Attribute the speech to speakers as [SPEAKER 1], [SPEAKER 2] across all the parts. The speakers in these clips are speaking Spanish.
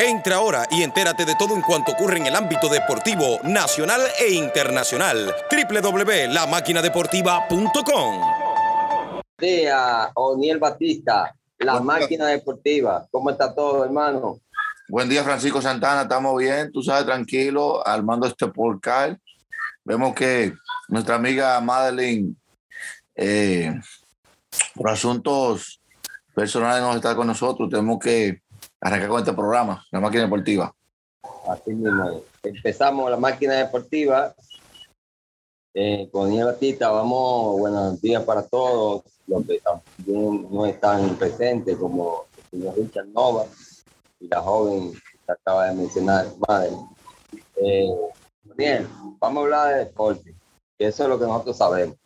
[SPEAKER 1] Entra ahora y entérate de todo en cuanto ocurre en el ámbito deportivo nacional e internacional. www.lamaquinadeportiva.com
[SPEAKER 2] Día, Oniel Batista, la máquina deportiva. ¿Cómo está todo, hermano?
[SPEAKER 3] Buen día, Francisco Santana. Estamos bien, tú sabes, tranquilo, armando este podcast. Vemos que nuestra amiga Madeline, eh, por asuntos personales, no está con nosotros. Tenemos que arrancar con este programa, la máquina deportiva.
[SPEAKER 2] Así mismo. Empezamos la máquina deportiva eh, con Oniel Batista. Vamos, buenos días para todos los que también no están presentes, como el señor Richard Nova y la joven que acaba de mencionar, madre. Eh, bien, vamos a hablar de deporte, eso es lo que nosotros sabemos.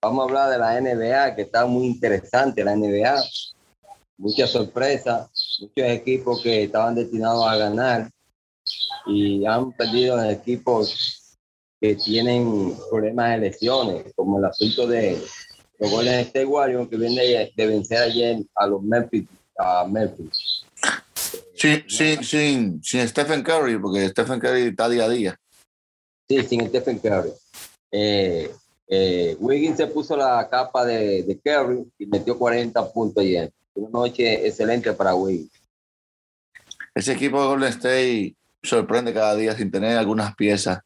[SPEAKER 2] Vamos a hablar de la NBA, que está muy interesante la NBA. Muchas sorpresas, muchos equipos que estaban destinados a ganar y han perdido equipos que tienen problemas de lesiones, como el asunto de los goles de este Warriors que viene de, vencer ayer a los Memphis, a Memphis.
[SPEAKER 3] Sin, sin, sin, sin Stephen Curry, porque Stephen Curry está día a día.
[SPEAKER 2] Sí, sin Stephen Curry. Eh, eh, Wiggins se puso la capa de, de Curry y metió 40 puntos ayer. Una noche excelente para Wiggins.
[SPEAKER 3] Ese equipo de Golden State sorprende cada día sin tener algunas piezas.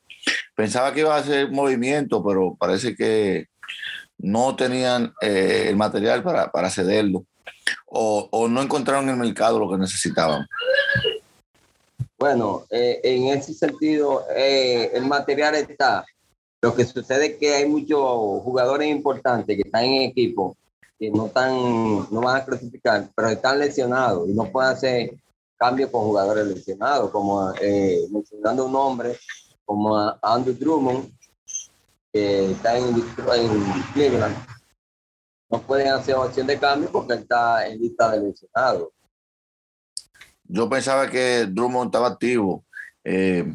[SPEAKER 3] Pensaba que iba a hacer movimiento, pero parece que no tenían eh, el material para, para cederlo o, o, no encontraron en el mercado lo que necesitaban.
[SPEAKER 2] Bueno, eh, en ese sentido, eh, el material está. Lo que sucede es que hay muchos jugadores importantes que están en equipo que no, están, no van a clasificar, pero están lesionados y no pueden hacer cambios con jugadores lesionados, como eh, mencionando un nombre como Andrew Drummond, que está en, en Cleveland, no pueden hacer opción de cambio porque está en lista de lesionados.
[SPEAKER 3] Yo pensaba que Drummond estaba activo. Eh,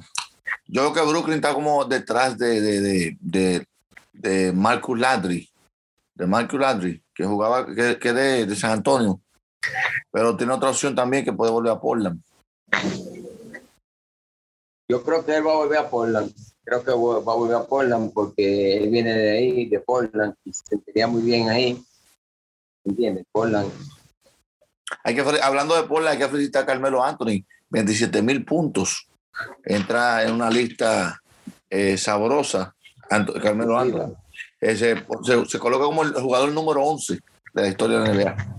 [SPEAKER 3] yo creo que Brooklyn está como detrás de, de, de, de, de Marcus Landry, de Marcus Landry, que jugaba, que, que de, de San Antonio, pero tiene otra opción también que puede volver a Portland.
[SPEAKER 2] Yo creo que él va a volver a Portland creo que va a volver a Portland porque él viene de ahí, de Portland, y se sentiría muy bien ahí. ¿Entiendes? Portland.
[SPEAKER 3] Hay que, hablando de Portland, hay que felicitar a Carmelo Anthony, 27 mil puntos. Entra en una lista eh, sabrosa, Carmelo Anthony. Eh, se, se, se, coloca como el jugador número 11 de la historia de la NBA.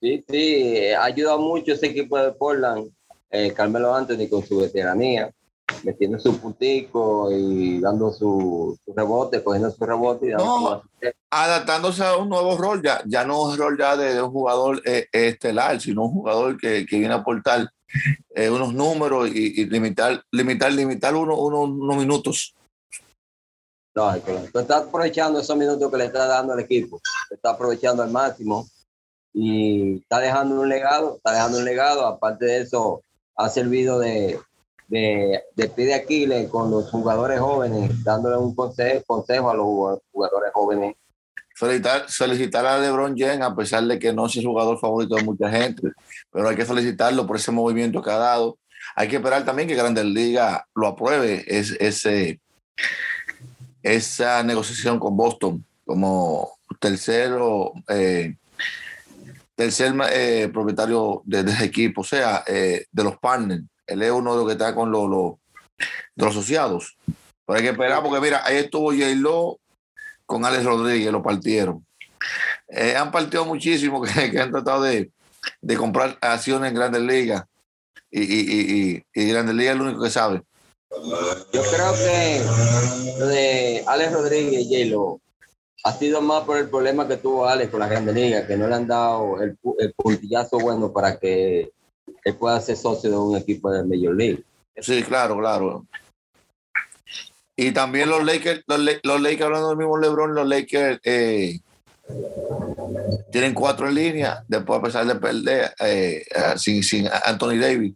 [SPEAKER 2] Sí, sí, ha ayudado mucho ese equipo de Portland, eh, Carmelo Anthony con su veteranía metiendo su puntico y dando su, su rebote, cogiendo su rebote y
[SPEAKER 3] no, adaptándose a un nuevo rol, ya, ya no un rol ya de, de un jugador eh, estelar, sino un jugador que, que viene a aportar eh, unos números y, y, limitar, limitar, limitar uno, uno, unos minutos.
[SPEAKER 2] No, tú estás aprovechando esos minutos que le está dando al equipo, está aprovechando al máximo y está dejando un legado, está dejando un legado, aparte de eso ha servido de, de, de pide Aquiles con los jugadores jóvenes, dándole un consejo, consejo a los jugadores jóvenes.
[SPEAKER 3] Felicitar, felicitar a LeBron James, a pesar de que no es el jugador favorito de mucha gente, pero hay que felicitarlo por ese movimiento que ha dado. Hay que esperar también que Grandes Ligas lo apruebe es, ese, esa negociación con Boston como tercero, eh, tercer eh, propietario de, ese equipo, o sea, eh, de los partners él es uno de los que está con los, los, los asociados. Pero hay que esperar porque mira, ahí estuvo J-Lo con Alex Rodríguez, lo partieron. Eh, han partido muchísimo que, que han tratado de, de, comprar acciones en Grandes Ligas y, y, y, y Grandes Ligas es lo único que sabe.
[SPEAKER 2] Yo creo que de Alex Rodríguez y J-Lo ha sido más por el problema que tuvo Alex con la Grandes Ligas, que no le han dado el, puntillazo bueno para que él pueda ser socio de un equipo de Major League.
[SPEAKER 3] Sí, claro, claro. Y también los Lakers, los, Lakers, hablando del mismo LeBron, los Lakers eh, tienen cuatro en línea, después a pesar de perder eh, sin, sin Anthony Davis.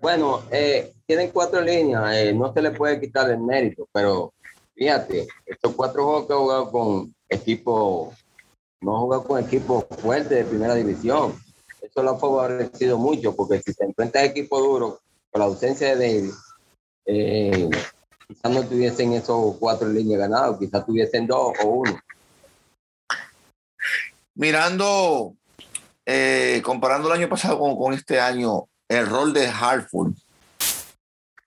[SPEAKER 2] Bueno, eh, tienen cuatro líneas, eh, no se le puede quitar el mérito, pero fíjate, estos cuatro juegos que ha jugado con equipos, no ha jugado con equipos fuertes de primera división eso lo ha favorecido mucho, porque si se enfrenta a equipo duro, con la ausencia de David, eh, quizás no tuviesen esos cuatro líneas ganados, quizás tuviesen dos o uno.
[SPEAKER 3] Mirando, comparando el año pasado con, este año, el rol de Hartford,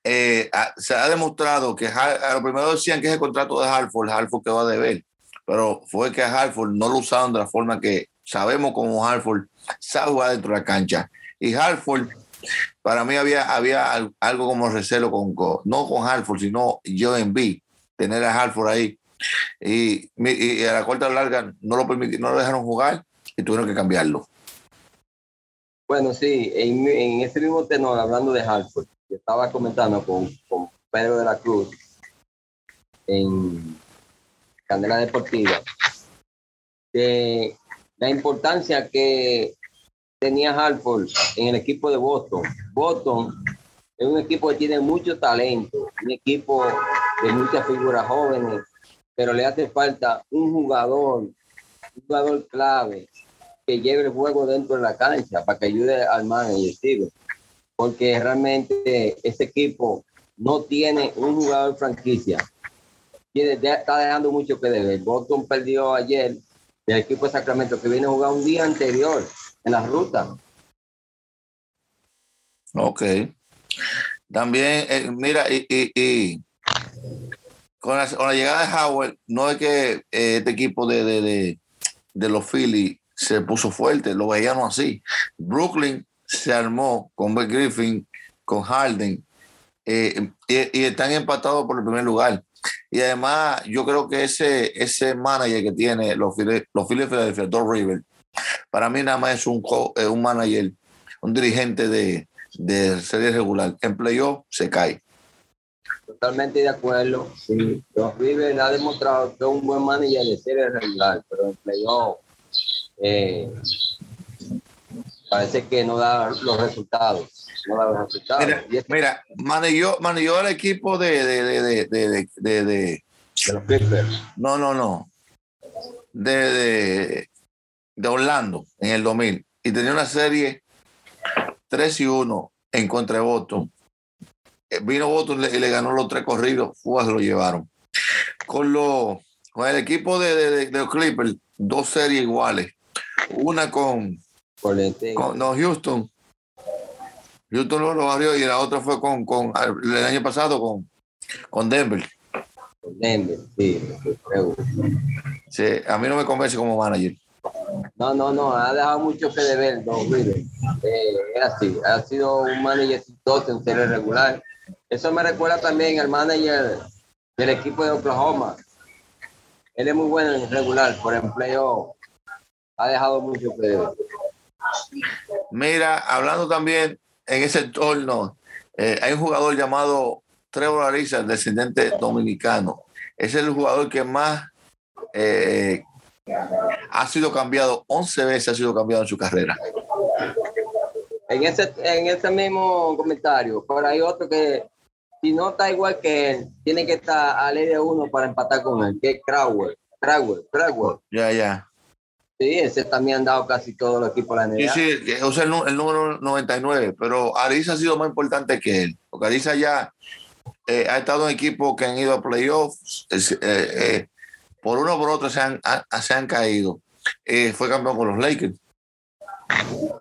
[SPEAKER 3] eh, se ha demostrado que a lo primero decían que es el contrato de Hartford, Hartford quedó a deber, pero fue que Hartford no lo usaron de la forma que sabemos como Hartford sabe jugar dentro de la cancha. Y Hartford, para mí había, había algo como recelo con, no con Hartford, sino yo en B, tener a Hartford ahí. Y, y, a la corta larga no lo permitieron, no lo dejaron jugar y tuvieron que cambiarlo.
[SPEAKER 2] Bueno, sí, en, en ese mismo tenor, hablando de Hartford, yo estaba comentando con, Pedro de la Cruz en Candela Deportiva, de la importancia que tenía Hartford en el equipo de Boston. Boston es un equipo que tiene mucho talento, un equipo de muchas figuras jóvenes, pero le hace falta un jugador, un jugador clave que lleve el juego dentro de la cancha para que ayude al manager. Porque realmente ese equipo no tiene un jugador franquicia. Tiene, está dejando mucho que deber. Boston perdió ayer el equipo de Sacramento que viene a jugar un día anterior en la ruta.
[SPEAKER 3] Ok. También, eh, mira, y, con, la, llegada de Howard, no es que eh, este equipo de, de, de, los Phillies se puso fuerte, lo veíamos así. Brooklyn se armó con Beck Griffin, con Harden, eh, y, y, están empatados por el primer lugar. Y además, yo creo que ese, ese manager que tiene los Phillies, los Phillies de Philadelphia, Doc River, para mí nada más es un, un manager, un dirigente de, de serie regular. En playoff se cae.
[SPEAKER 2] Totalmente de acuerdo. Sí, Doc River ha demostrado que es un buen manager de serie regular, pero en playoff eh, parece que no da los resultados.
[SPEAKER 3] Mira, manejó, manejó el equipo de, de, de, de, de,
[SPEAKER 2] los Clippers.
[SPEAKER 3] No, no, no. De, de, Orlando en el 2000. Y tenía una serie 3 y 1 en contra de Boston. Eh, vino Boston y le ganó los tres corridos. Fugas lo llevaron. Con, lo, con el equipo de, de los Clippers, dos series iguales. Una con, con no, Houston Houston lo barrió y la otra fue con, con el año pasado con, con Denver.
[SPEAKER 2] Denver, sí,
[SPEAKER 3] sí, a mí no me convence como manager.
[SPEAKER 2] No, no, no, ha dejado mucho que deber, no, mire. Eh, es así, ha sido un manager exitoso en serie regular. Eso me recuerda también al manager del equipo de Oklahoma. Él es muy bueno en regular, por empleo ha dejado mucho que.
[SPEAKER 3] Mira, hablando también en ese entorno eh, hay un jugador llamado Trevor Ariza, descendiente dominicano. Es el jugador que más eh, ha sido cambiado, 11 veces ha sido cambiado en su carrera.
[SPEAKER 2] En ese, en ese mismo comentario, por ahí otro que si no está igual que él, tiene que estar a ley de uno para empatar con él, que es Crowell. Crowell, Crowell.
[SPEAKER 3] Ya, ya.
[SPEAKER 2] Sí, ese también han dado casi todos los equipos de la NBA.
[SPEAKER 3] Sí, sí, o sea, el, número 99, pero Arisa ha sido más importante que él, porque Arisa ya eh, ha estado en equipos que han ido a playoffs, eh, eh, por uno o por otro se han, se han caído. fue campeón con los Lakers.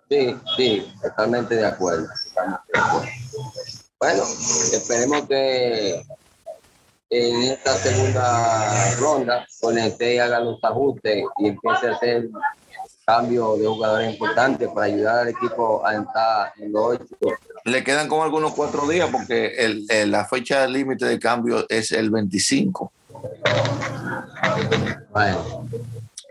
[SPEAKER 2] Sí, sí, totalmente de acuerdo. Bueno, esperemos que en esta segunda ronda conecte y haga los ajustes y empiece a hacer cambio de jugadores importantes para ayudar al equipo a entrar en los ocho.
[SPEAKER 3] Le quedan como algunos cuatro días porque el, la fecha límite de cambio es el 25.
[SPEAKER 2] Bueno,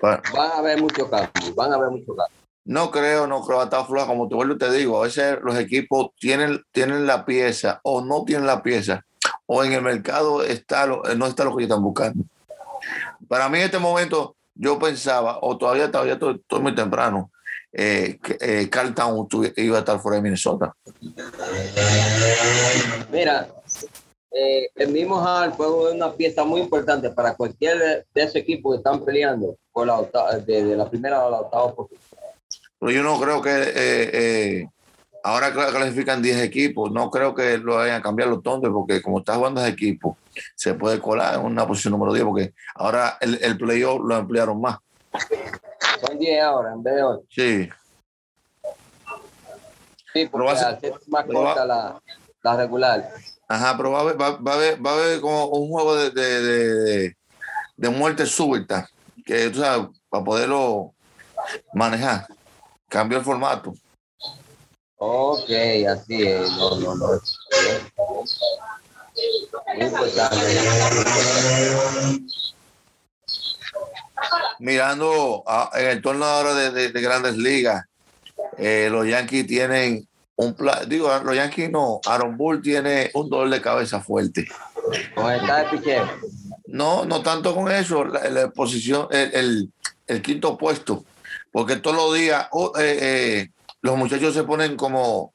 [SPEAKER 2] van a haber muchos cambios, van a haber muchos cambios.
[SPEAKER 3] No creo, no creo, está floja, como te vuelvo y te digo, a veces los equipos tienen, tienen la pieza o no tienen la pieza o en el mercado está lo, no está lo que ellos están buscando. Para mí en este momento yo pensaba, o todavía, todavía estoy, muy temprano, eh, que eh, Carl Town iba a estar fuera de Minnesota.
[SPEAKER 2] Mira, eh, el mismo Hall fue una pieza muy importante para cualquier de esos equipos que están peleando por la de, la primera a la octava posición.
[SPEAKER 3] pero yo no creo que eh, eh, ahora clasifican 10 equipos, no creo que lo vayan a cambiar los tontos, porque como está jugando ese equipo, se puede colar en una posición número 10, porque ahora el, el playoff lo ampliaron más.
[SPEAKER 2] Son 10 ahora en vez de 8.
[SPEAKER 3] Sí.
[SPEAKER 2] Sí, porque hace más corta la, la, regular.
[SPEAKER 3] Ajá, pero va a haber, va, va a haber, va a haber como un juego de, de, de, de muerte súbita, que tú sabes, para poderlo manejar. Cambio el formato.
[SPEAKER 2] Ok, así es. No, no, no. Muy importante.
[SPEAKER 3] Mirando a, en el torneo ahora de, de, de grandes ligas, eh, los Yankees tienen un plan, digo, los Yankees no, Aaron Bull tiene un dolor de cabeza fuerte.
[SPEAKER 2] ¿Con está pichero?
[SPEAKER 3] No, no tanto con eso, la, la posición, el, el, el, quinto puesto, porque todos los días oh, eh, eh, los muchachos se ponen como,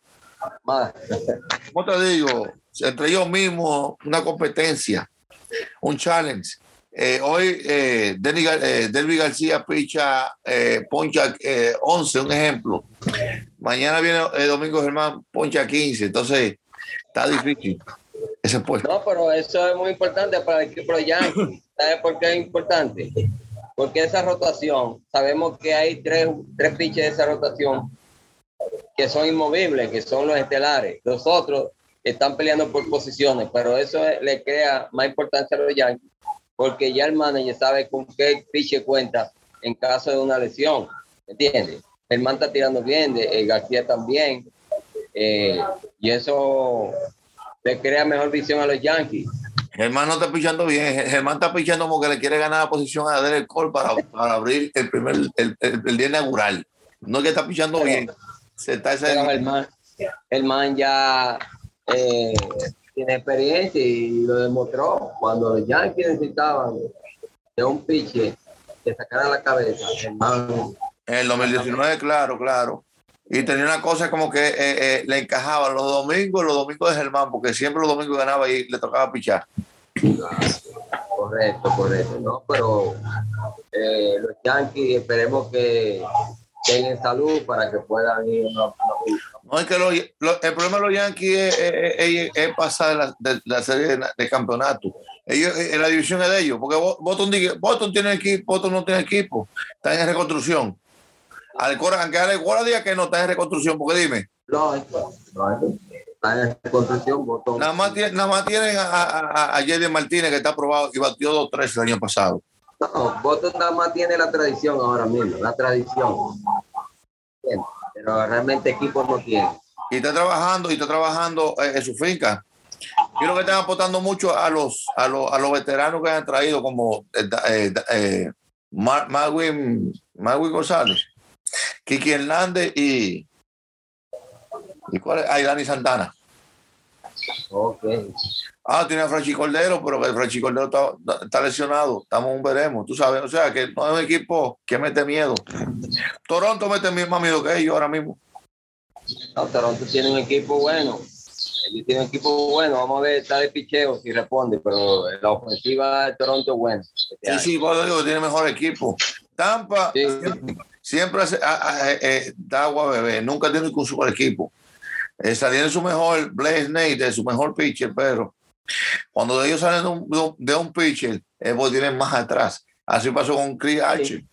[SPEAKER 3] ¿cómo te digo? Entre ellos mismos, una competencia, un challenge. Eh, hoy eh, Denny, eh, García picha eh, poncha 11, un ejemplo. Mañana viene Domingo Germán poncha 15, entonces está difícil ese puesto.
[SPEAKER 2] No, pero eso es muy importante para el equipo de Yankees. ¿Sabes por qué es importante? Porque esa rotación, sabemos que hay tres, tres pitches de esa rotación que son inmovibles, que son los estelares. Los otros están peleando por posiciones, pero eso le crea más importancia a los Yankees porque ya el manager sabe con qué pitcher cuenta en caso de una lesión, ¿me entiendes? El man está tirando bien, de, el García también, eh, y eso le crea mejor visión a los Yankees.
[SPEAKER 3] Germán no está pichando bien, Germán está pichando como que le quiere ganar la posición a Derek Cole para, para abrir el primer, el, el, el, día inaugural. No es que está pichando bien. Se está ese
[SPEAKER 2] el, man, el man ya eh, tiene experiencia y lo demostró. Cuando los Yankees necesitaban de un pitcher que sacara la cabeza, hermano.
[SPEAKER 3] En el 2019, claro, claro. Y tenía una cosa como que eh, eh, le encajaba los domingos, los domingos de Germán, porque siempre los domingos ganaba y le tocaba pichar.
[SPEAKER 2] Correcto, correcto, ¿no? Pero eh, los Yankees esperemos que tengan salud para que puedan ir una,
[SPEAKER 3] no es que lo, lo, el problema de los Yankees es, es, es, pasar la, de, la serie de, de, campeonato. Ellos, la división es de ellos, porque Boston, Boston tiene equipo, Boston no tiene equipo, está en reconstrucción. Al Cora, aunque al Cora diga que no está en reconstrucción, porque dime.
[SPEAKER 2] No, no, está en reconstrucción, Boston.
[SPEAKER 3] Nada más, tiene, nada más tienen a, a, a Jerry Martínez, que está aprobado y batió 2-3 el año pasado.
[SPEAKER 2] No, Boston nada más tiene la tradición ahora mismo, la tradición. Bien pero realmente equipos no tiene.
[SPEAKER 3] Y está trabajando, y está trabajando eh, en su finca. Quiero que están aportando mucho a los, a los, a los veteranos que han traído, como eh, eh, eh Marwin, Marwin González, Kiki Hernández y, y cuál es? Ah, Dani Santana.
[SPEAKER 2] Ok.
[SPEAKER 3] Ah, tiene a Franchi Cordero, pero el Franchi Cordero está, está, lesionado. Estamos un veremos, tú sabes. O sea, que no es un equipo que mete miedo. Toronto mete más miedo que ellos ahora mismo.
[SPEAKER 2] No, Toronto tiene un equipo bueno. Él tiene un equipo bueno. Vamos a ver, está de picheo si responde, pero la ofensiva de Toronto es buena.
[SPEAKER 3] Sí, sí, bueno, digo, tiene mejor equipo. Tampa sí. siempre, siempre hace, a, a, eh, da agua bebé. Nunca tiene un super equipo. Eh, salieron su mejor Blaze Nate, su mejor pitcher, pero cuando ellos salen de un, de un pitcher, ellos tienen más atrás. Así pasó con Chris. Sí.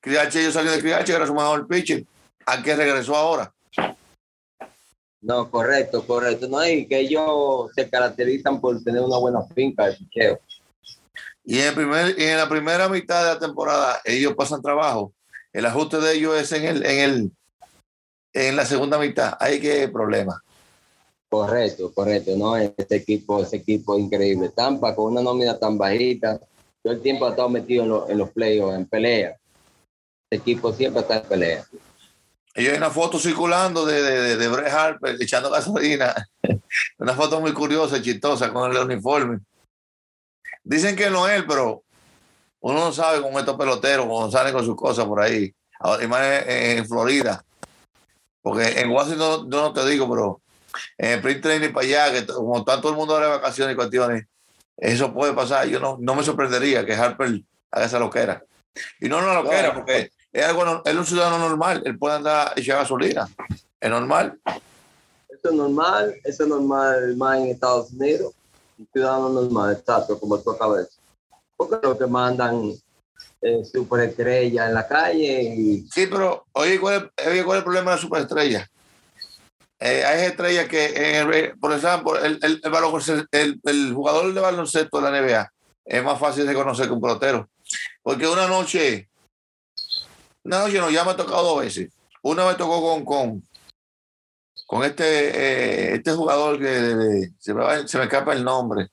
[SPEAKER 3] Chris Archer, ellos salieron de Chris Archer, era su mejor pitcher. ¿A qué regresó ahora?
[SPEAKER 2] No, correcto, correcto. No, y que ellos se caracterizan por tener una buena finca de picheo.
[SPEAKER 3] Y en, primer, en la primera mitad de la temporada, ellos pasan trabajo. El ajuste de ellos es en el, en el, en la segunda mitad. Hay que problema.
[SPEAKER 2] Correcto, correcto, ¿no? Este equipo, ese equipo increíble. Tampa con una nómina tan bajita, todo el tiempo ha estado metido en, lo, en los playoffs, en pelea. Este equipo siempre está en pelea.
[SPEAKER 3] Y hay una foto circulando de, de, de Harper echando gasolina. una foto muy curiosa, chistosa, con el uniforme. Dicen que no es él, pero uno no sabe con estos peloteros, cuando salen con sus cosas por ahí. Ahora, más en, en Florida. Porque en Washington, yo no te digo, pero en el print training para allá, que como está todo el mundo de vacaciones y cuestiones, eso puede pasar. Yo no, no me sorprendería que Harper haga esa loquera. Y no, no loquera, porque es algo, es un ciudadano normal, él puede andar y echar gasolina. Es normal.
[SPEAKER 2] Eso es normal, eso es normal más en Estados Unidos. Un ciudadano normal, exacto, como tú acabas de decir. Porque lo que mandan eh, superestrellas en la calle y
[SPEAKER 3] Sí, pero oye, ¿cuál es, oye, ¿cuál es el problema de la superestrella? Eh, hay estrellas que, en el- por ejemplo, el, el, el jugador de baloncesto de la NBA es más fácil de conocer que un pelotero. Porque una noche, una noche no, ya me ha tocado dos veces. Una me tocó con, con, con este, eh, este jugador que se, me va- se me escapa el nombre.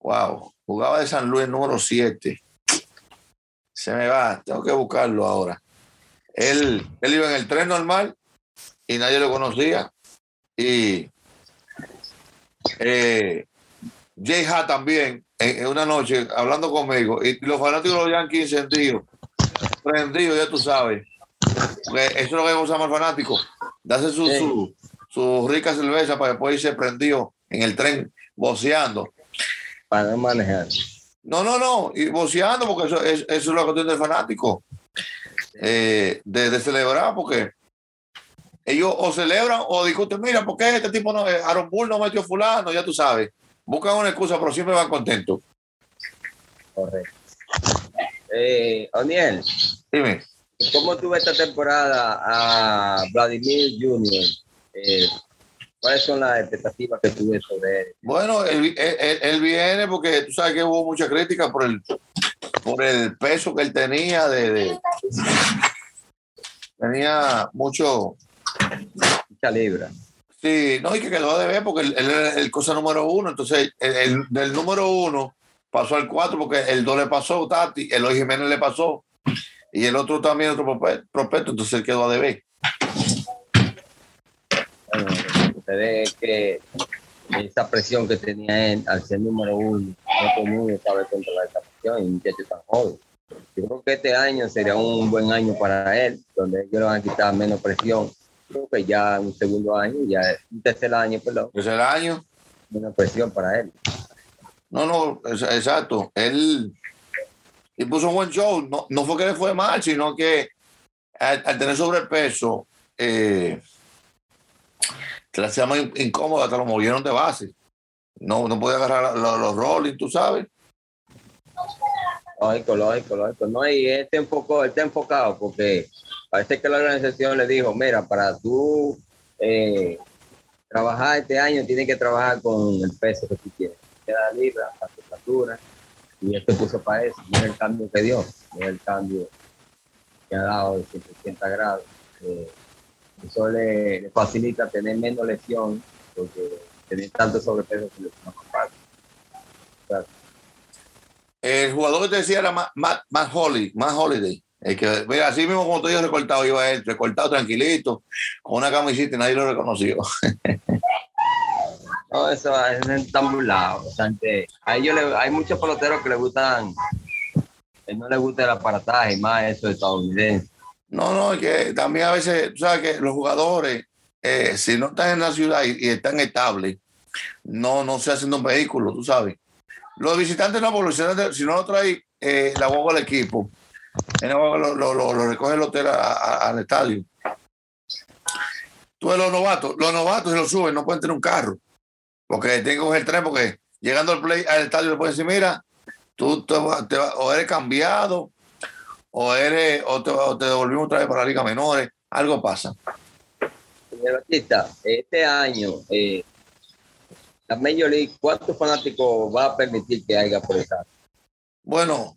[SPEAKER 3] Wow, jugaba de San Luis número 7. Se me va, tengo que buscarlo ahora. Él, él iba en el tren normal y nadie lo conocía. Y eh, Jay Ha también, en, en una noche, hablando conmigo, y los fanáticos de los Yankees prendidos, ya tú sabes. Porque eso es lo que usamos el fanático. Darse su,
[SPEAKER 2] Sí.
[SPEAKER 3] su, su rica cerveza para después irse prendido en el tren, boceando.
[SPEAKER 2] para no manejar.
[SPEAKER 3] No, no, no, y boceando, porque eso, es, eso es la cuestión del fanático. Eh, de, de celebrar, porque ellos o celebran o discuten, mira, ¿por qué este tipo no, eh, Aaron Bull no metió fulano? Ya tú sabes. Buscan una excusa, pero siempre van contentos.
[SPEAKER 2] Correcto. Eh, Oniel,
[SPEAKER 3] Dime.
[SPEAKER 2] ¿cómo tuve esta temporada a Vladimir Jr.? Eh, ¿Cuáles son las expectativas que tuve sobre él?
[SPEAKER 3] Bueno, él, él- él- él viene porque tú sabes que hubo mucha crítica por el, por el peso que él tenía de, de- tenía mucho
[SPEAKER 2] Mucha libra.
[SPEAKER 3] Sí, no, y que quedó de ver porque él, él era el cosa número uno. Entonces, el, el- del número uno pasó al cuatro porque el dos le pasó, Tati, Eloy Jiménez le pasó. Y el otro también, otro prospecto, entonces él quedó a deber.
[SPEAKER 2] Bueno, ustedes que esa presión que tenía él al ser número uno, no todo el mundo sabe controlar esa presión y un muchacho tan joven. Yo creo que este año sería un buen año para él, donde ellos le van a quitar menos presión. Creo que ya un segundo año, ya un tercer año, perdón,
[SPEAKER 3] Ese el año.
[SPEAKER 2] menos presión para él.
[SPEAKER 3] No, no, es- exacto. Él y puso un buen show. No, no fue que le fue mal, sino que al, al tener sobrepeso, eh, se le hacía más in- incómodo, hasta lo movieron de base. No, no podía agarrar los, los rolling, tú sabes.
[SPEAKER 2] Lógico, lógico, lógico. No, y él te enfocó, él está enfocado porque parece que la organización le dijo, mira, para tú eh, trabajar este año tienes que trabajar con el peso que tú tienes. Queda libra, la temperatura, y te puso para eso. No es el cambio que dio, no es el cambio que ha dado de 180 grados. Eh, eso le, facilita tener menos lesión porque tener tanto sobrepeso que le.
[SPEAKER 3] El jugador que te decía era Matt, Matt, Matt Holly, Matt Holiday. El que, mira, así mismo como tú dices recortado, iba él, recortado tranquilito, con una camiseta y nadie lo reconoció.
[SPEAKER 2] No, eso es tan burlado. bastante. A ellos le- hay muchos peloteros que le gustan, que no les gusta el aparataje, más eso de estadounidense.
[SPEAKER 3] No, no, es que también a veces, tú sabes que los jugadores, eh, si no están en la ciudad y, y están estables, no, no se hacen un vehículo, tú sabes. Los visitantes no, porque si no lo trae eh, la guagua del equipo, lo, lo, lo- lo recoge el hotel a- a- al estadio. Tú ves los novatos, los novatos se los suben, no pueden tener un carro, porque tienen que coger el tren, porque llegando al, play, al estadio le pueden decir, mira, tú te te o eres cambiado, o eres o te, o te devolvimos otra vez para la Liga Menores, algo pasa.
[SPEAKER 2] Señor Batista, este año, eh, la Major League, ¿cuántos fanáticos va a permitir que haya por esa?
[SPEAKER 3] Bueno,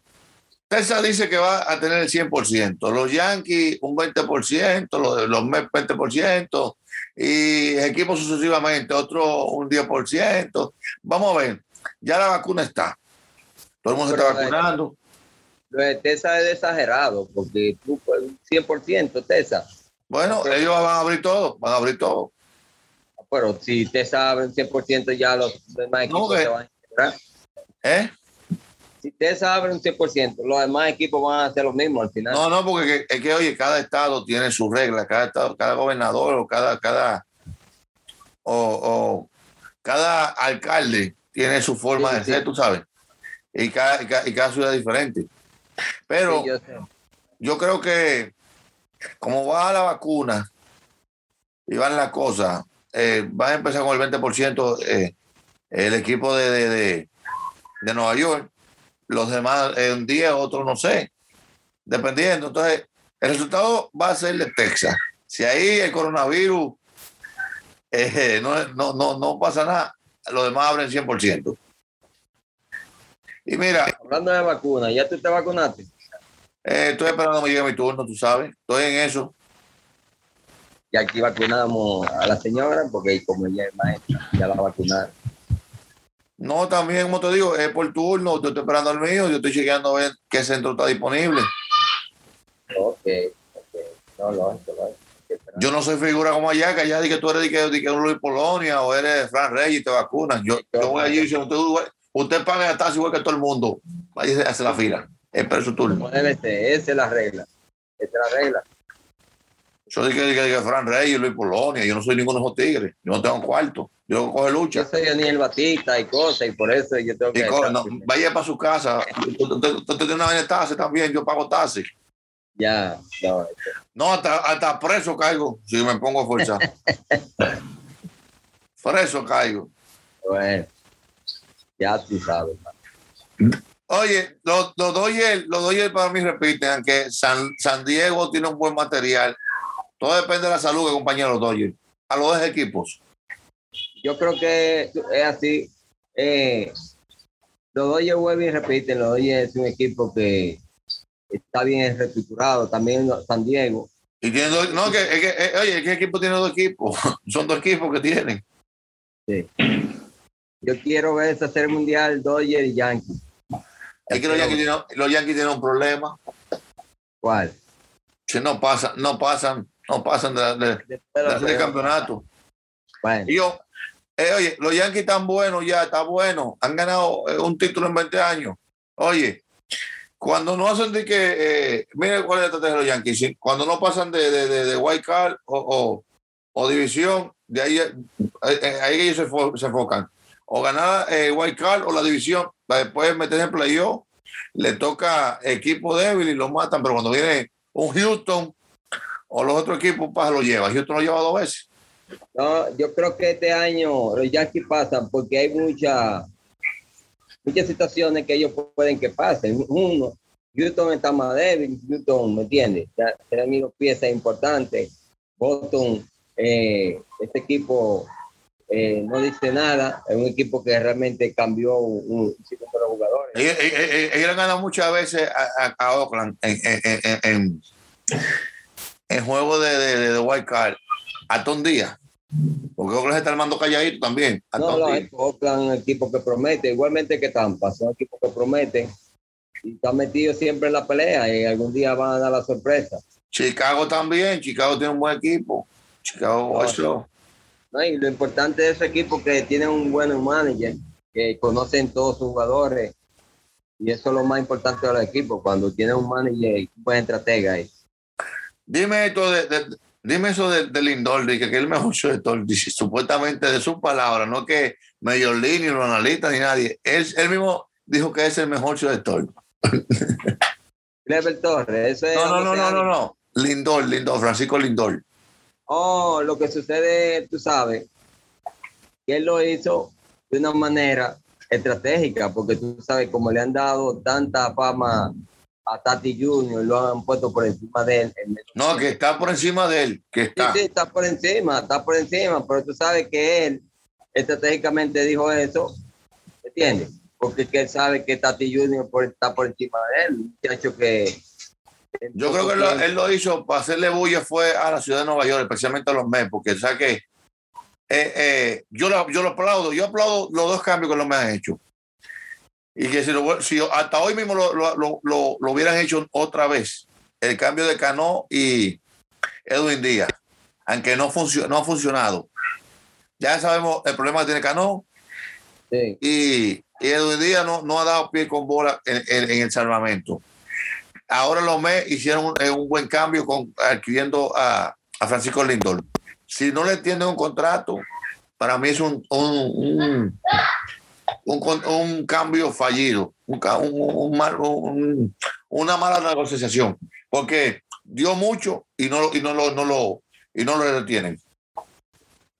[SPEAKER 3] Texas dice que va a tener el 100%, los Yankees un 20%, los, los Mets 20%, y equipos sucesivamente, otro un 10%. Vamos a ver, ya la vacuna está. Todo el mundo se está
[SPEAKER 2] Pero, eh,
[SPEAKER 3] vacunando.
[SPEAKER 2] Lo de Tesa es exagerado, porque tú, pues, 100% Tesa.
[SPEAKER 3] Bueno,
[SPEAKER 2] pero-
[SPEAKER 3] ellos van a abrir todo, van a abrir todo.
[SPEAKER 2] Pero si Tesa abre un 100%, ya los demás equipos
[SPEAKER 3] que-
[SPEAKER 2] se van a integrar.
[SPEAKER 3] ¿Eh?
[SPEAKER 2] Si Tesa abre un 100%, los demás equipos van a hacer lo mismo al final.
[SPEAKER 3] No, no, porque que- es que, oye, cada estado tiene sus reglas, cada estado, cada gobernador o cada, cada, o, o cada alcalde tiene su forma
[SPEAKER 2] Sí,
[SPEAKER 3] de
[SPEAKER 2] sí.
[SPEAKER 3] ser, tú sabes. Y cada, y cada, y cada ciudad es diferente. Pero
[SPEAKER 2] Sí,
[SPEAKER 3] yo creo que como va la vacuna y van las cosas, eh, va a empezar con el 20% eh, el equipo de, de, de, de Nueva York, los demás en un día, otros no sé, dependiendo. Entonces, el resultado va a ser de Texas. Si ahí el coronavirus eh, no, no, no, no pasa nada, los demás abren 100%. Y mira,
[SPEAKER 2] Hablando de vacunas, ¿ya tú te vacunaste?
[SPEAKER 3] eh, estoy esperando que me llegue mi turno, tú sabes, estoy en eso.
[SPEAKER 2] Y aquí vacunamos a la señora, porque como ella es maestra, ya la vacunaron.
[SPEAKER 3] No, también, como te digo, es por turno, yo estoy esperando el mío, yo estoy chequeando a ver qué centro está disponible.
[SPEAKER 2] Ok, ok. No, lógico. Hay que esperar.
[SPEAKER 3] Yo no soy figura como allá, que allá di que tú eres de que, de que un Luis Polonia o eres Fran Reyes y te vacunan. Yo, yo voy allí y dice, usted, usted paga la tasa igual que todo el mundo. Vaya a hacer la fila. Espera su turno.
[SPEAKER 2] Ser, esa es la regla. Esa es la regla.
[SPEAKER 3] Yo dije que, que, que Fran Reyes y Luis Polonia, yo no soy ninguno de esos tigres. Yo no tengo cuarto. Yo coge
[SPEAKER 2] Yo
[SPEAKER 3] lucha.
[SPEAKER 2] soy Daniel Batista y cosas, y por eso yo tengo que.
[SPEAKER 3] Co- no, vaya para su casa. Usted tiene una vaina de taxi también, yo pago taxi.
[SPEAKER 2] Ya, no,
[SPEAKER 3] No, hasta, hasta preso caigo si me pongo a forzar. preso caigo.
[SPEAKER 2] bueno. Ya tú sabes.
[SPEAKER 3] Oye, los, los Dodgers, los Dodgers para mí repiten, aunque San, San Diego tiene un buen material. Todo depende de la salud que compañero los Dodgers. A los dos equipos.
[SPEAKER 2] Yo creo que es así. Eh, los Dodgers vuelven y repiten. Los Dodgers es un equipo que está bien reestructurado. También San Diego.
[SPEAKER 3] Y tiene dos, no, que, es que, eh, oye, ¿qué equipo tiene dos equipos? Son dos equipos que tienen.
[SPEAKER 2] Sí. Yo quiero ver esa serie mundial Dodgers y Yankees.
[SPEAKER 3] Es que los Yankees, tienen, los Yankees tienen un problema.
[SPEAKER 2] ¿Cuál?
[SPEAKER 3] Si no pasan, no pasan, no pasan de, de, de de campeonato.
[SPEAKER 2] Bueno,
[SPEAKER 3] Y yo, eh, oye, los Yankees están buenos ya, está bueno. Han ganado eh, un título en 20 años. Oye, cuando no hacen de que, eh, mire cuál es la estrategia de los Yankees. Cuando no pasan de, de, de, de wild card o, o, o división, de ahí, eh, ahí ellos se, se enfocan. O ganar wild card o la división, para después meterse en playoff. Le toca equipo débil y lo matan, pero cuando viene un Houston o los otros equipos, pues lo lleva. Houston lo lleva dos veces.
[SPEAKER 2] No, yo creo que este año los Yankees pasan porque hay mucha, muchas situaciones que ellos pueden que pasen. Uno, Houston está más débil, Houston, ¿me entiendes? Ya tienen ido piezas importantes. Boston, eh, este equipo eh, no dice nada, es un equipo que realmente cambió un, de los jugadores.
[SPEAKER 3] Ellos, le han ganado muchas veces a, Oakland en, juego de, de, de, wild card hasta un día. Porque Oakland se está armando calladito también.
[SPEAKER 2] No, no, Oakland es un equipo que promete, igualmente que Tampa, son equipos que prometen y están metidos siempre en la pelea y algún día van a dar la sorpresa.
[SPEAKER 3] Chicago también. Chicago tiene un buen equipo. Chicago
[SPEAKER 2] No.
[SPEAKER 3] Sox.
[SPEAKER 2] ¿no? Y lo importante de ese equipo que tiene un buen manager, que conocen todos sus jugadores y eso es lo más importante de los equipos, cuando tiene un manager y un buen estratega ahí.
[SPEAKER 3] Dime esto de, de- dime eso de, de Lindor, de que, es el mejor shortstop, supuestamente de sus palabras, no que Major League, ni los analistas, ni nadie. Él, él mismo dijo que es el mejor shortstop.
[SPEAKER 2] Clever Torres, eso es...
[SPEAKER 3] No, no, no, no, no,
[SPEAKER 2] no.
[SPEAKER 3] no. Lindor, Lindor, Francisco Lindor.
[SPEAKER 2] Oh, lo que sucede, tú sabes, que él lo hizo de una manera estratégica, porque tú sabes, como le han dado tanta fama a Tati Junior, lo han puesto por encima de él. en-
[SPEAKER 3] No, que está por encima de él, que
[SPEAKER 2] Sí,
[SPEAKER 3] está.
[SPEAKER 2] sí, está por encima, está por encima, pero tú sabes que él estratégicamente dijo eso, ¿entiendes? Porque que él sabe que Tati Junior por- está por encima de él, muchacho que...
[SPEAKER 3] Yo creo que lo- él lo hizo para hacerle bulla fue a la ciudad de Nueva York, especialmente a los Mets, porque sabe que eh, eh, yo, lo, yo lo aplaudo, yo aplaudo los dos cambios que los Mets han hecho. Y que si, lo, si hasta hoy mismo lo, lo, lo- hubieran hecho otra vez, el cambio de Cano y Edwin Díaz, aunque no, no ha funcionado. Ya sabemos el problema que tiene Cano,
[SPEAKER 2] Sí.
[SPEAKER 3] y, y Edwin Díaz no, no ha dado pie con bola en, en- en el salvamento. Ahora los Mets hicieron un, un buen cambio con adquiriendo a, a Francisco Lindor. Si no le tienen un contrato, para mí es un, un, un, un un cambio fallido, un, un- una mala negociación. Porque dio mucho y no, y no, lo, no, lo, y no lo retienen.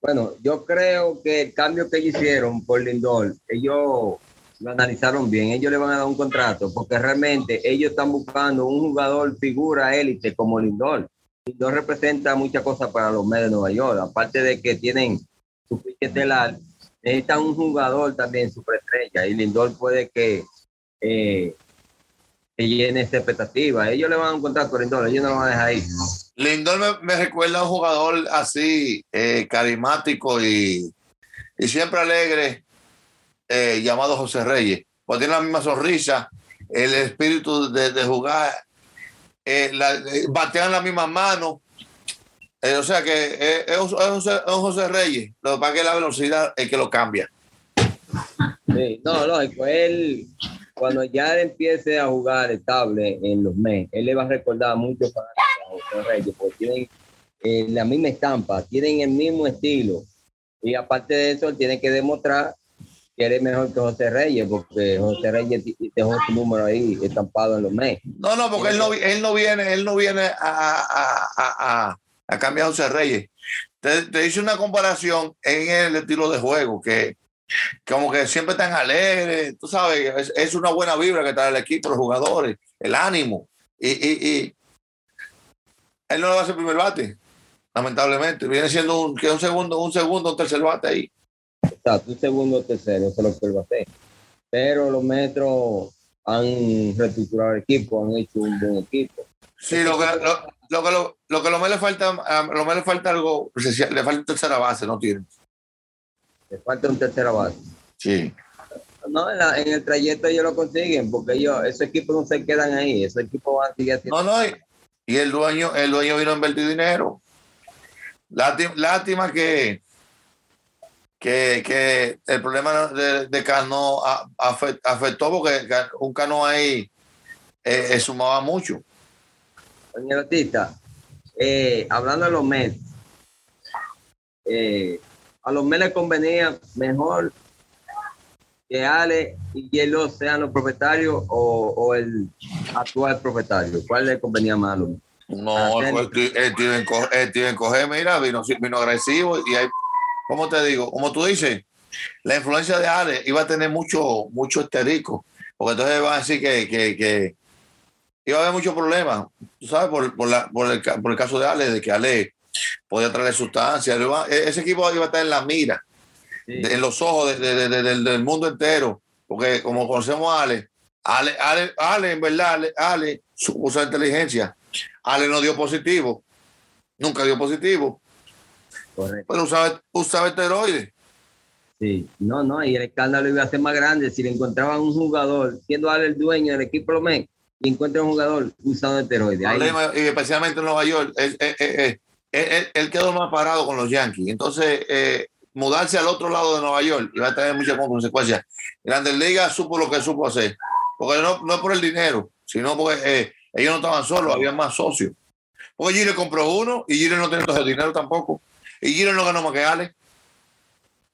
[SPEAKER 2] Bueno, yo creo que el cambio que hicieron por Lindor, ellos lo analizaron bien. Ellos le van a dar un contrato porque realmente ellos están buscando un jugador figura élite como Lindor. Lindor representa muchas cosas para los medios de Nueva York. Aparte de que tienen su pique estelar, necesitan un jugador también superestrella y Lindor puede que, eh, llene esa expectativa. Ellos le van a contrato a Lindor, ellos no lo van a dejar ir.
[SPEAKER 3] Lindor me, recuerda a un jugador así, eh, carismático y, y siempre alegre eh, llamado José Reyes, pues tiene la misma sonrisa, el espíritu de, jugar, eh, la, batean las mismas manos. o sea que es, un, José Reyes, lo que pasa es que la velocidad es que lo cambia.
[SPEAKER 2] Sí, no, lógico, él cuando ya empiece a jugar estable en los meses, él le va a recordar mucho para José Reyes, porque tienen la misma estampa, tienen el mismo estilo. Y aparte de eso, él tiene que demostrar que eres mejor que José Reyes, porque José Reyes dejó su número ahí estampado en los meses.
[SPEAKER 3] No, no, porque él no, él no viene, él no viene a, a, a, a cambiar a José Reyes. Te, te, hice una comparación en el estilo de juego, que como que siempre están alegres, tú sabes, es, es una buena vibra que trae el equipo, los jugadores, el ánimo. Y, y, y él no lo va a hacer primer bate, lamentablemente. Viene siendo un, que un segundo, un segundo, un tercer bate ahí
[SPEAKER 2] un segundo o tercero, es lo que hacer. Pero los metros han reestructurado el equipo, han hecho un buen equipo.
[SPEAKER 3] Sí, lo que lo, lo, que lo, lo que lo más le falta, a lo más le falta algo, le falta tercera base, no tiene.
[SPEAKER 2] Le falta un tercera base.
[SPEAKER 3] Sí.
[SPEAKER 2] No, en, la, en, el trayecto ellos lo consiguen, porque ellos, esos equipos no se quedan ahí, esos equipos van a seguir haciendo.
[SPEAKER 3] No, no, y el dueño, el dueño vino a invertir dinero. Lástima, lástima que, que, que el problema de, de Cano afectó porque un Cano ahí eh, eh, sumaba mucho.
[SPEAKER 2] Doña Batista, eh, hablando de los Mets, eh, a los Mets les convenía mejor que Ale y Hielo sean los propietarios o, o, el actual propietario. ¿Cuál le convenía más a los
[SPEAKER 3] No, el, tío en coger, mira, vino, vino agresivo y hay como te digo, como tú dices, la influencia de Ale iba a tener mucho, mucho esterico, porque entonces va a decir que, que, que iba a haber muchos problemas, tú sabes, por, por, la, por, el, por, el, caso de Ale, de que Ale podía traer sustancias, e, ese equipo iba a estar en la mira, sí. en los ojos de, de, del, del, mundo entero, porque como conocemos a Ale, Ale, Ale, Ale en verdad, Ale, Ale usa inteligencia, Ale no dio positivo, nunca dio positivo, Correcto. Pero usaba, usaba esteroides.
[SPEAKER 2] Sí, no, no, y el escándalo iba a ser más grande si le encontraban un jugador, siendo Ale el dueño del equipo Lomé, y encuentra un jugador usando esteroides.
[SPEAKER 3] Ahí... Y especialmente en Nueva York, él, él, él, él, quedó más parado con los Yankees. Entonces, eh, mudarse al otro lado de Nueva York iba a tener muchas consecuencias. Grandes Ligas supo lo que supo hacer, porque no, no es por el dinero, sino porque eh, ellos no estaban solos, había más socios. Porque Gire compró uno y Gire no tiene todo el dinero tampoco. Y Giro no ganó más que Ale.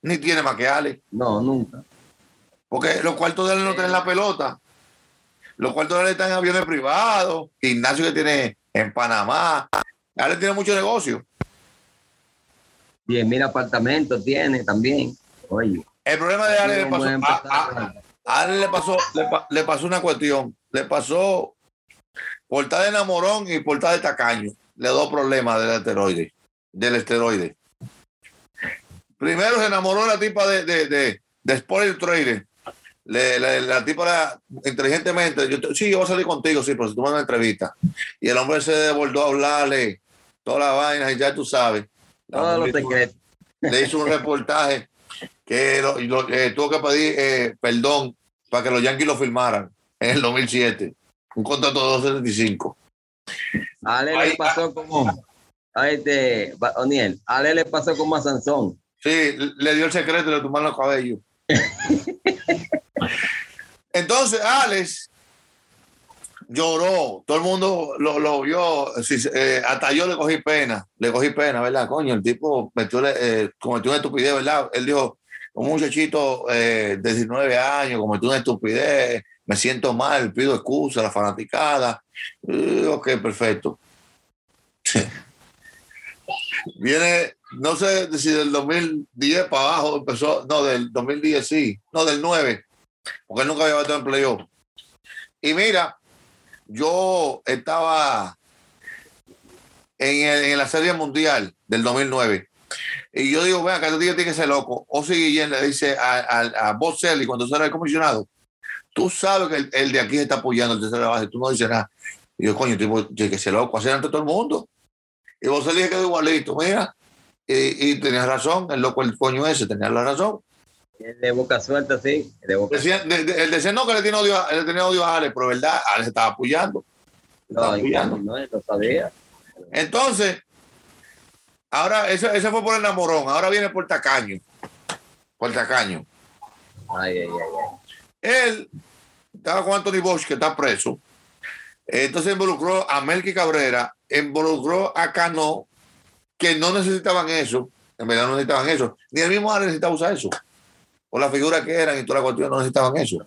[SPEAKER 3] Ni tiene más que Ale.
[SPEAKER 2] No, nunca.
[SPEAKER 3] Porque los cuartos de Ale no tienen la pelota. Los cuartos de están en aviones privados. Ignacio que tiene en Panamá. Ale tiene mucho negocio.
[SPEAKER 2] Bien, mil apartamentos tiene también. Oye.
[SPEAKER 3] El problema de Ale le pasó. A, a, a Ale le pasó, le, le, pasó una cuestión. Le pasó portada de enamorón y portada de tacaño. Le dio problemas del esteroide. Del esteroide. Primero se enamoró la tipa de, de, de, de Spoiler Trader. Le, la, la, tipa era inteligentemente, yo, sí, yo voy a salir contigo, sí, pero si tú una entrevista. Y el hombre se devolvió a hablarle toda la vaina, y ya tú sabes.
[SPEAKER 2] Todo lo secreto.
[SPEAKER 3] Le hizo un reportaje que lo, lo, eh, tuvo que pedir eh, perdón para que los Yankees lo firmaran en el 2007. Un contrato de 275.
[SPEAKER 2] A Ale le pasó como a este, Oniel, a Ale le pasó como a Sansón.
[SPEAKER 3] Sí, le dio el secreto y le tomaron los cabellos. Entonces, Alex lloró, todo el mundo lo, vio, eh, hasta yo le cogí pena, le cogí pena, ¿verdad? Coño, el tipo metió, eh, cometió una estupidez, ¿verdad? Él dijo, un muchachito eh, de 19 años cometió una estupidez, me siento mal, pido excusa la fanaticada. Eh, ok, perfecto. Viene, no sé si del 2010 para abajo empezó, no, del 2010 sí, no, del 9, porque él nunca había batido en playoff. Y mira, yo estaba en, el- en la Serie Mundial del 2009. Y yo digo, vea, que este tiene que ser loco. O si Guillén le dice a, a, a Bob Selly cuando será el comisionado, tú sabes que el, el de aquí está apoyando el tercera base, tú no dices nada. Y yo, coño, tipo, tiene que ser loco, hacer ante todo el mundo. Y vos se quedó igualito, mira. Y, y tenías razón, el loco, el coño ese, tenía la razón.
[SPEAKER 2] El de boca suelta, sí. El de boca
[SPEAKER 3] Decía, de- de- él decía, no, que le tiene odio, le tenía odio a Alex, pero verdad, Alex estaba apoyando.
[SPEAKER 2] No, en
[SPEAKER 3] apoyando.
[SPEAKER 2] no, él sabía.
[SPEAKER 3] Entonces, ahora, ese, ese fue por el enamorón, ahora viene por tacaño. Por tacaño.
[SPEAKER 2] Ay, ay, ay, ay.
[SPEAKER 3] Él estaba con Anthony Bosch, que está preso. Entonces involucró a Melky Cabrera, involucró a Cano, que no necesitaban eso, en verdad no necesitaban eso, ni el mismo Alex necesitaba usar eso. Por la figura que eran y toda la cuestión no necesitaban eso.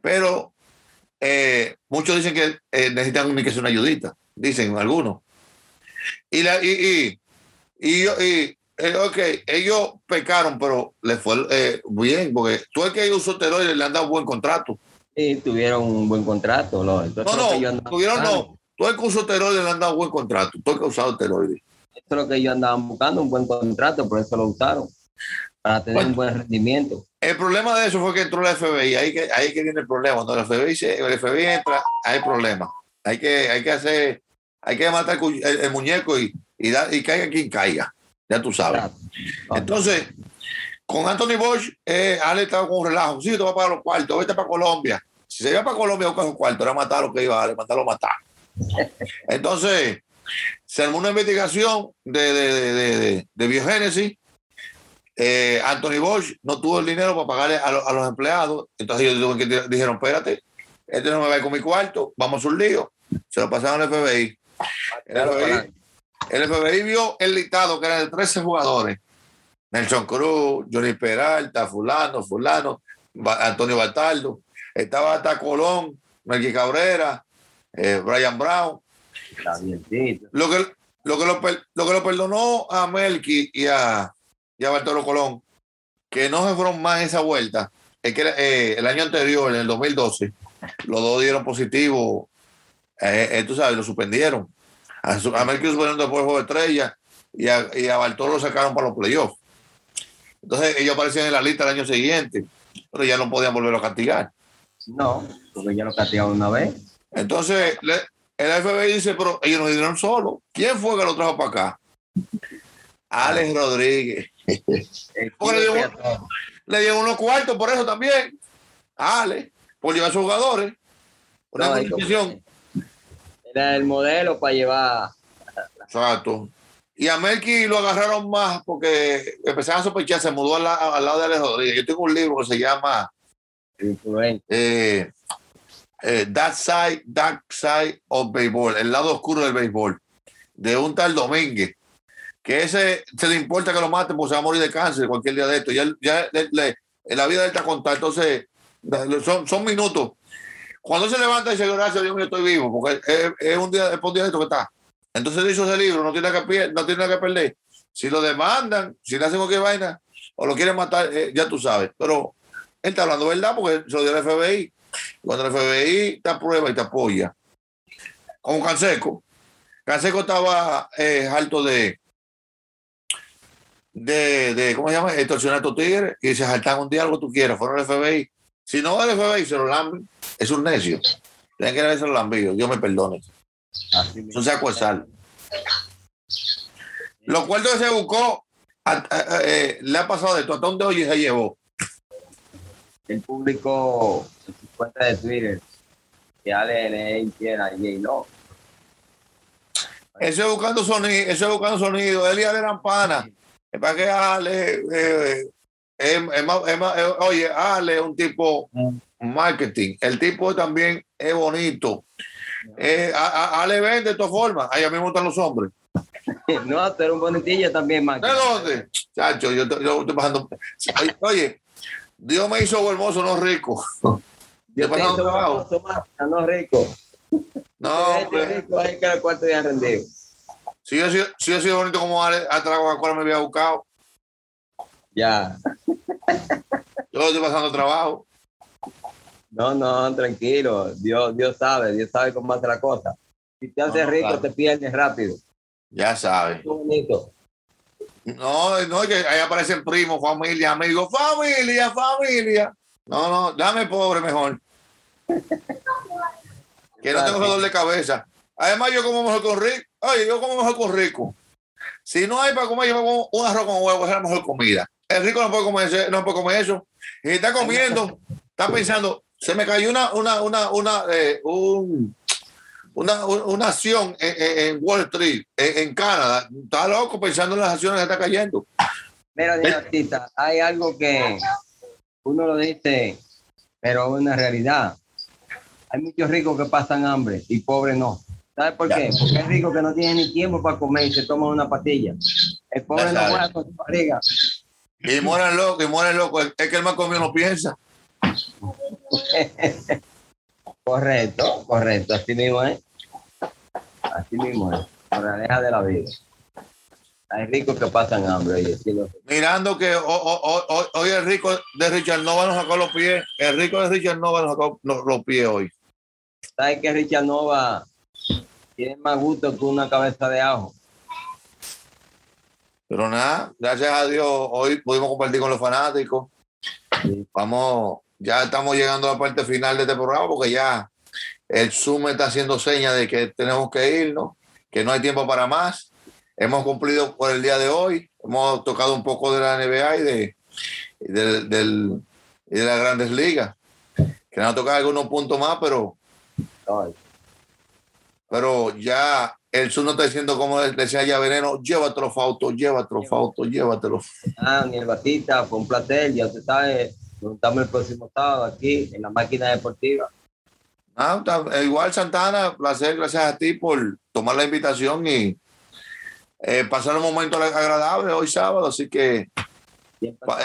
[SPEAKER 3] Pero eh, muchos dicen que eh, necesitan ni que sea una ayudita, dicen algunos. Y, la, y, y, y, yo- y, eh, ok, ellos pecaron, pero les fue eh, bien, porque tú el que usó esteroides le han dado buen contrato.
[SPEAKER 2] Sí, tuvieron un buen contrato. ¿no? Entonces,
[SPEAKER 3] No, no,
[SPEAKER 2] andaba
[SPEAKER 3] tuvieron no. Tú el que usó esteroides le han dado buen contrato. Tú el que ha usado esteroides.
[SPEAKER 2] Eso es lo que ellos andaban buscando, un buen contrato, por eso lo usaron. Para tener
[SPEAKER 3] Bueno.
[SPEAKER 2] un buen rendimiento.
[SPEAKER 3] El problema de eso fue que entró la FBI. Ahí que, ahí que viene el problema. Cuando la FBI, se- el FBI entra, hay problema. Hay que, hay que hacer, hay que matar el, el- el muñeco y, y, y caiga quien caiga. Ya tú sabes.
[SPEAKER 2] Claro.
[SPEAKER 3] Entonces, con Anthony Bosch, eh, Ale estaba con un relajo. Sí, te vas a pagar los cuartos, vete para Colombia. Si se iba para Colombia a buscar los cuartos, era matar lo que iba a Ale, matarlo, matar. Entonces, se armó una investigación de, de, de, de, de- de biogénesis. Eh, Anthony Bosch no tuvo el dinero para pagarle a, lo- a los empleados. Entonces ellos que- dijeron, espérate, este no me va a ir con mi cuarto, vamos a un lío. Se lo pasaron al FBI. El FBI
[SPEAKER 2] para-
[SPEAKER 3] el FBI vio el listado que era de 13 jugadores. Nelson Cruz, Johnny Peralta, fulano, fulano, Antonio Bataldo. Estaba hasta Colón, Melqui Cabrera, eh, Brian Brown. Lo que, lo, que lo, per- lo que lo perdonó a Melqui y a, y a Bartolo Colón, que no se fueron más esa vuelta, es que eh, el año anterior, en el 2012, los dos dieron positivo. Eh, eh, tú sabes, lo suspendieron. A, a lo suspendieron después juego de estrella y a, y a Bartolo lo sacaron para los playoffs. Entonces ellos aparecían en la lista el año siguiente, pero ya no podían volverlo a castigar.
[SPEAKER 2] No, porque ya lo castigaron una vez.
[SPEAKER 3] Entonces, le- el FBI dice, pero ellos nos dieron solo. ¿Quién fue que lo trajo para acá? Alex Rodríguez. Porque
[SPEAKER 2] kilo
[SPEAKER 3] le dieron unos cuartos por eso también. A Alex, por llevar a sus jugadores. Una
[SPEAKER 2] No. Era el modelo para llevar.
[SPEAKER 3] Exacto. Y a Melky lo agarraron más porque empezaron a sospechar, se mudó al, la- al lado de Alex Rodríguez. Yo tengo un libro que se llama eh, eh, That Side, Dark Side of Baseball, el lado oscuro del béisbol, de un tal Domínguez, que ese se le importa que lo maten porque se va a morir de cáncer cualquier día de esto. Ya, ya la vida de él está contada, entonces son, son minutos. Cuando se levanta y dice, gracias a Dios, yo estoy vivo, porque es, un día, es un día de esto que está. Entonces hizo ese libro, no tiene que, no tiene nada que perder. Si lo demandan, si le hacen cualquier vaina, o lo quieren matar, eh, ya tú sabes. Pero él está hablando verdad porque se lo dio el FBI. Cuando el FBI te aprueba y te apoya. Como Canseco. Canseco estaba eh, alto de, de, de, ¿cómo se llama? Extorsionar a estos tigres y se saltan un día algo que tú quieras. Fueron el FBI. Si no el FBI, se lo lamben. Es un necio. Tienen que haberse lo lambido. Dios me perdone. Es un saco de sal. Los cuartos que se buscó, a- a- a- eh, le ha pasado de todo. Donde hoy se llevó.
[SPEAKER 2] El público en su cuenta de Twitter que Ale le hiciera y no.
[SPEAKER 3] Eso es buscando sonido, eso es buscando sonido. Él y Ale eran panas. Es para que Ale, eh, eh, es más- eh, oye, Ale es un tipo marketing. El tipo también es bonito. Eh, a- a- Ale vende de todas formas. Ahí a mí me gustan los hombres.
[SPEAKER 2] No, eres un bonitillo también, man.
[SPEAKER 3] ¿De dónde? Chacho, yo, yo estoy pasando. Oye, Oye, Dios me hizo hermoso, no rico.
[SPEAKER 2] Hice
[SPEAKER 3] trabajo.
[SPEAKER 2] famoso, man, no rico.
[SPEAKER 3] No, hombre.
[SPEAKER 2] rico es que el cuarto día rendido.
[SPEAKER 3] Si yo, si, si yo soy bonito como Ale, hasta la Coca-Cola me había buscado.
[SPEAKER 2] Ya.
[SPEAKER 3] Yo estoy pasando trabajo.
[SPEAKER 2] No, no, tranquilo. Dios, Dios sabe, Dios sabe cómo hace la cosa. Si te haces
[SPEAKER 3] No, no,
[SPEAKER 2] rico,
[SPEAKER 3] claro.
[SPEAKER 2] te pierdes rápido.
[SPEAKER 3] Ya sabes.
[SPEAKER 2] Bonito.
[SPEAKER 3] No, no, que ahí aparece el primo, familia, amigo, familia, familia. No, no, dame pobre mejor. Que no tengo dolor de cabeza. Además, yo como mejor con rico. Oye, yo como mejor con rico. Si no hay para comer, yo como un arroz con huevo, es la mejor comida. El rico no puede comer, ese- no puede comer eso. Y está comiendo, está pensando, se me cayó una, una, una, una, eh, un- una, un- una acción en, en- en Wall Street, en, en Canadá. Está loco pensando en las acciones que está cayendo.
[SPEAKER 2] Mira, Dinastita, hay algo que uno lo dice, pero es una realidad. Hay muchos ricos que pasan hambre y pobres no. ¿Sabes por
[SPEAKER 3] Ya.
[SPEAKER 2] qué? Porque hay ricos que no tienen ni tiempo para comer y se toman una pastilla. El pobre no juega con su barriga.
[SPEAKER 3] Y mueren locos, y mueren locos. Es que el más comido no piensa.
[SPEAKER 2] Correcto, correcto. Así mismo es. Así mismo es. Moraleja de la vida. Hay ricos que pasan hambre. lo.
[SPEAKER 3] Mirando que ho- ho- ho- hoy, hoy el rico de Richard Nova nos sacó los pies. El rico de Richard Nova nos sacó los, los pies hoy.
[SPEAKER 2] ¿Sabes que Richard Nova tiene más gusto que una cabeza de ajo?
[SPEAKER 3] Pero nada, gracias a Dios, hoy pudimos compartir con los fanáticos.
[SPEAKER 2] Sí.
[SPEAKER 3] Vamos, ya estamos llegando a la parte final de este programa porque ya el Zoom está haciendo señas de que tenemos que irnos, que no hay tiempo para más. Hemos cumplido por el día de hoy. Hemos tocado un poco de la NBA y de, y del- del- y de las grandes ligas. Que nos ha tocado algunos puntos más, pero, pero ya el Zoom no está diciendo como decía ya Veneno, llévatelo Fausto, llévatelo Fausto, llévatelo.
[SPEAKER 2] Ah, Daniel Batista, fue un placer. Ya usted sabe, nos estamos el próximo sábado aquí en la máquina deportiva.
[SPEAKER 3] Ah, está- igual Santana, placer, gracias a ti por tomar la invitación y eh, pasar un momento agradable hoy sábado, así que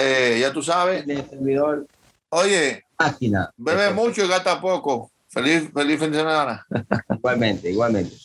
[SPEAKER 3] eh, ya tú sabes.
[SPEAKER 2] el servidor
[SPEAKER 3] Oye,
[SPEAKER 2] máquina.
[SPEAKER 3] bebe mucho y gasta poco. Feliz, feliz fin de.
[SPEAKER 2] Igualmente, igualmente.